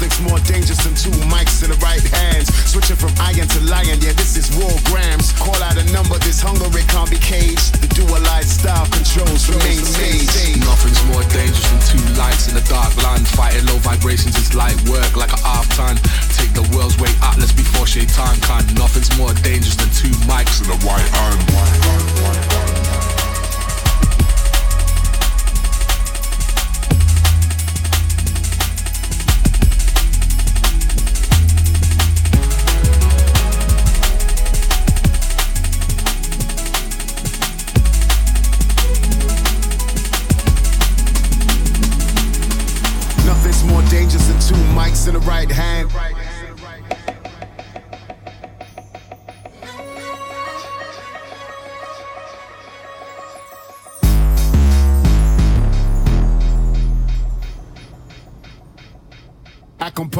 Nothing's more dangerous than two mics in the right hands. Switching from iron to lion, yeah, this is war grams. Call out a number, this hunger, it can't be caged. The dual lifestyle controls the main stage. Nothing's more dangerous than two lights in a dark land. Fighting low vibrations is light work like a half ton. Take the world's weight atlas before shaitan can. Nothing's more dangerous than two mics in the right hand.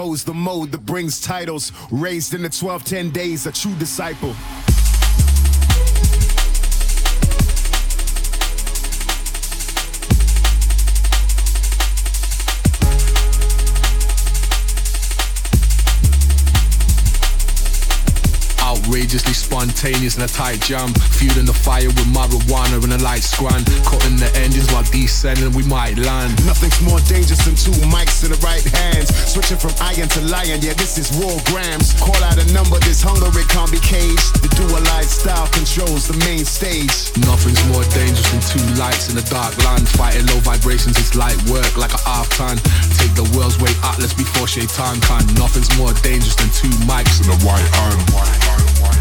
The mode that brings titles. Raised in the 12, 10 days, a true disciple. Outrageously spontaneous in a tight jump. Fueling the fire with marijuana and a light scran. Cutting the engines while descending, we might land. Nothing's more dangerous than two mics in the right hands. Switching from iron to lion, yeah, this is raw grams. Call out a number, this hunger, it can't be caged. The dual style controls the main stage. Nothing's more dangerous than two lights in a dark land. Fighting low vibrations is light work like a half ton. Take the world's weight atlas before shaitan can. Nothing's more dangerous than two mics in the right hand.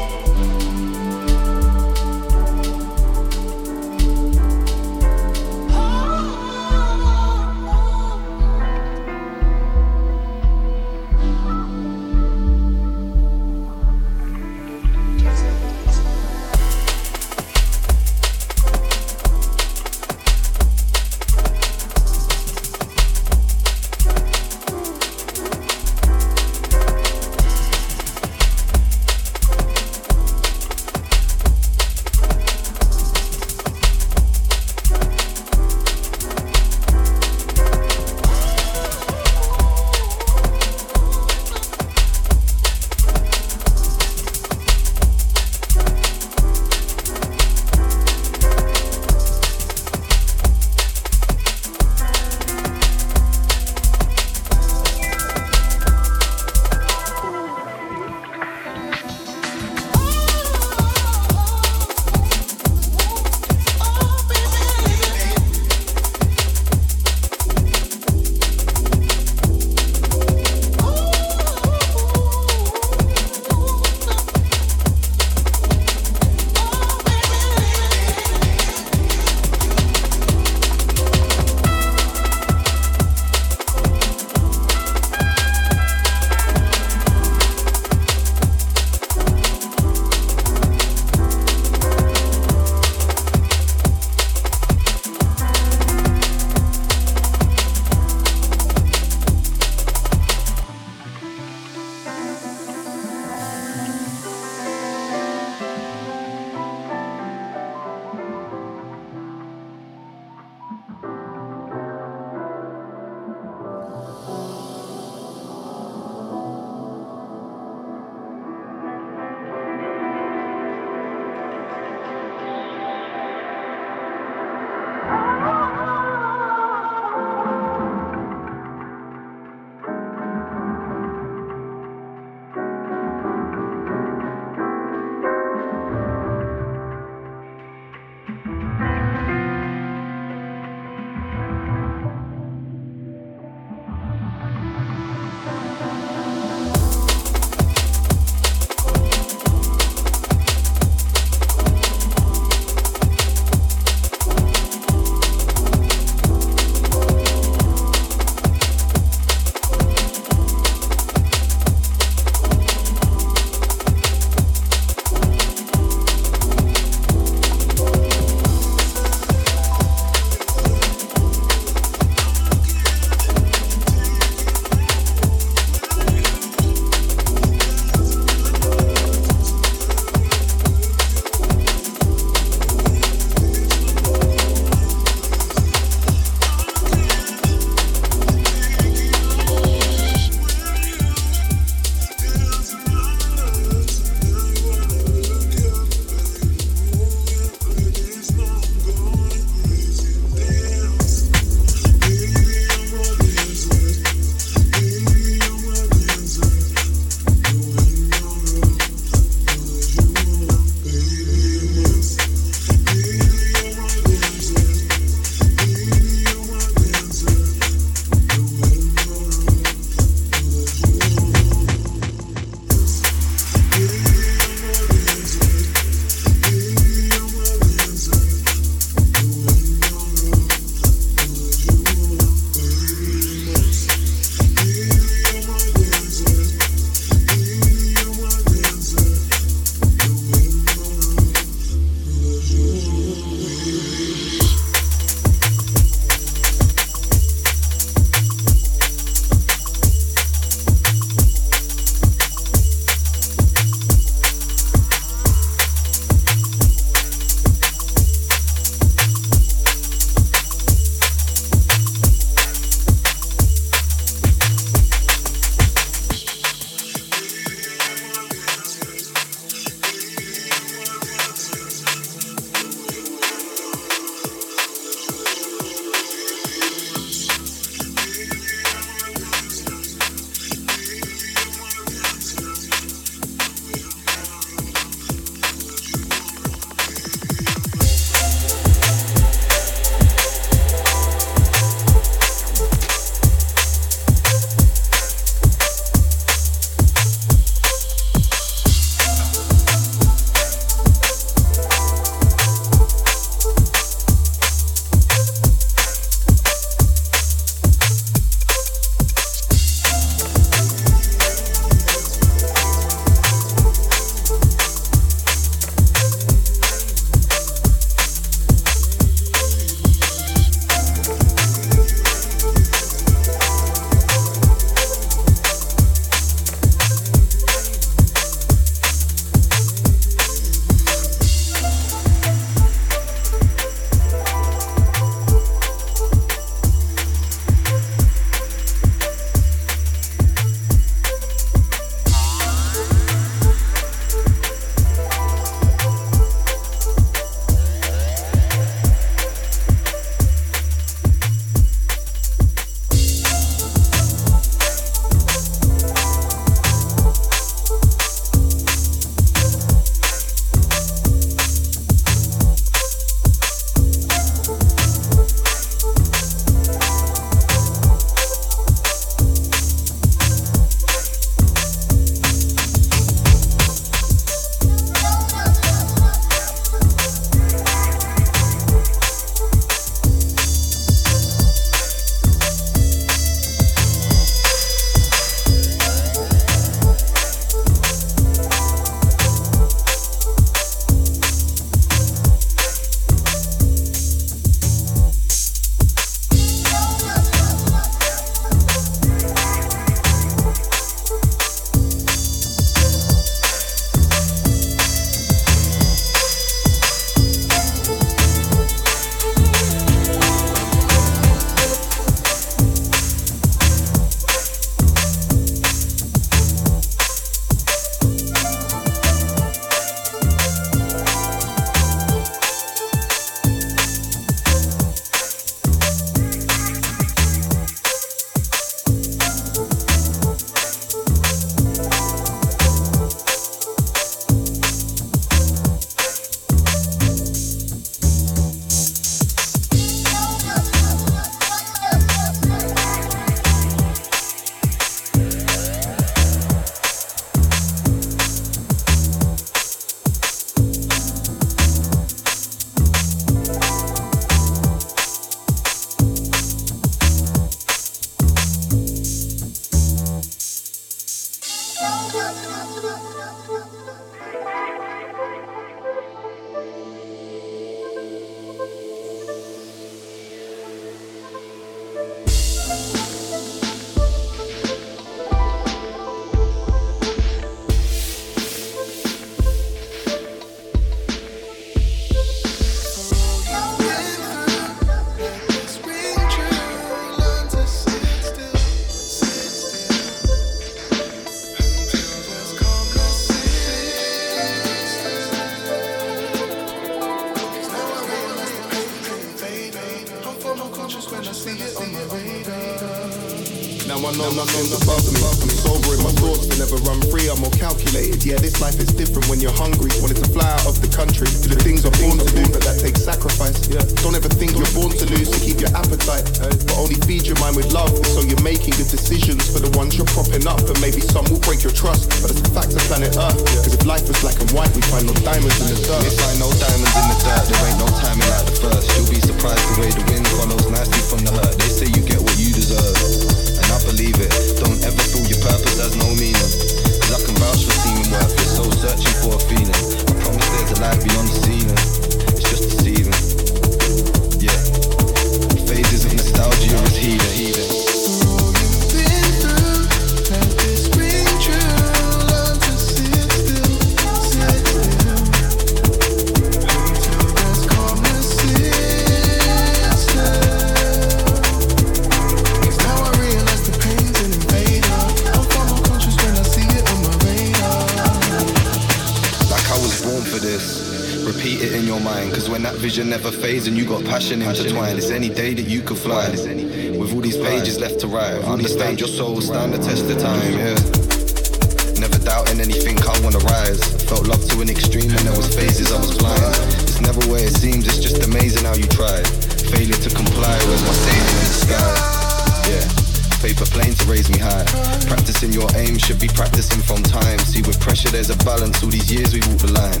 paper plane to raise me high. Practicing your aim should be practicing from time. See, with pressure there's a balance. All these years we walk the line.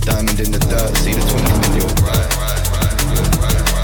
Diamond in the dirt, see the twinkle in your eye.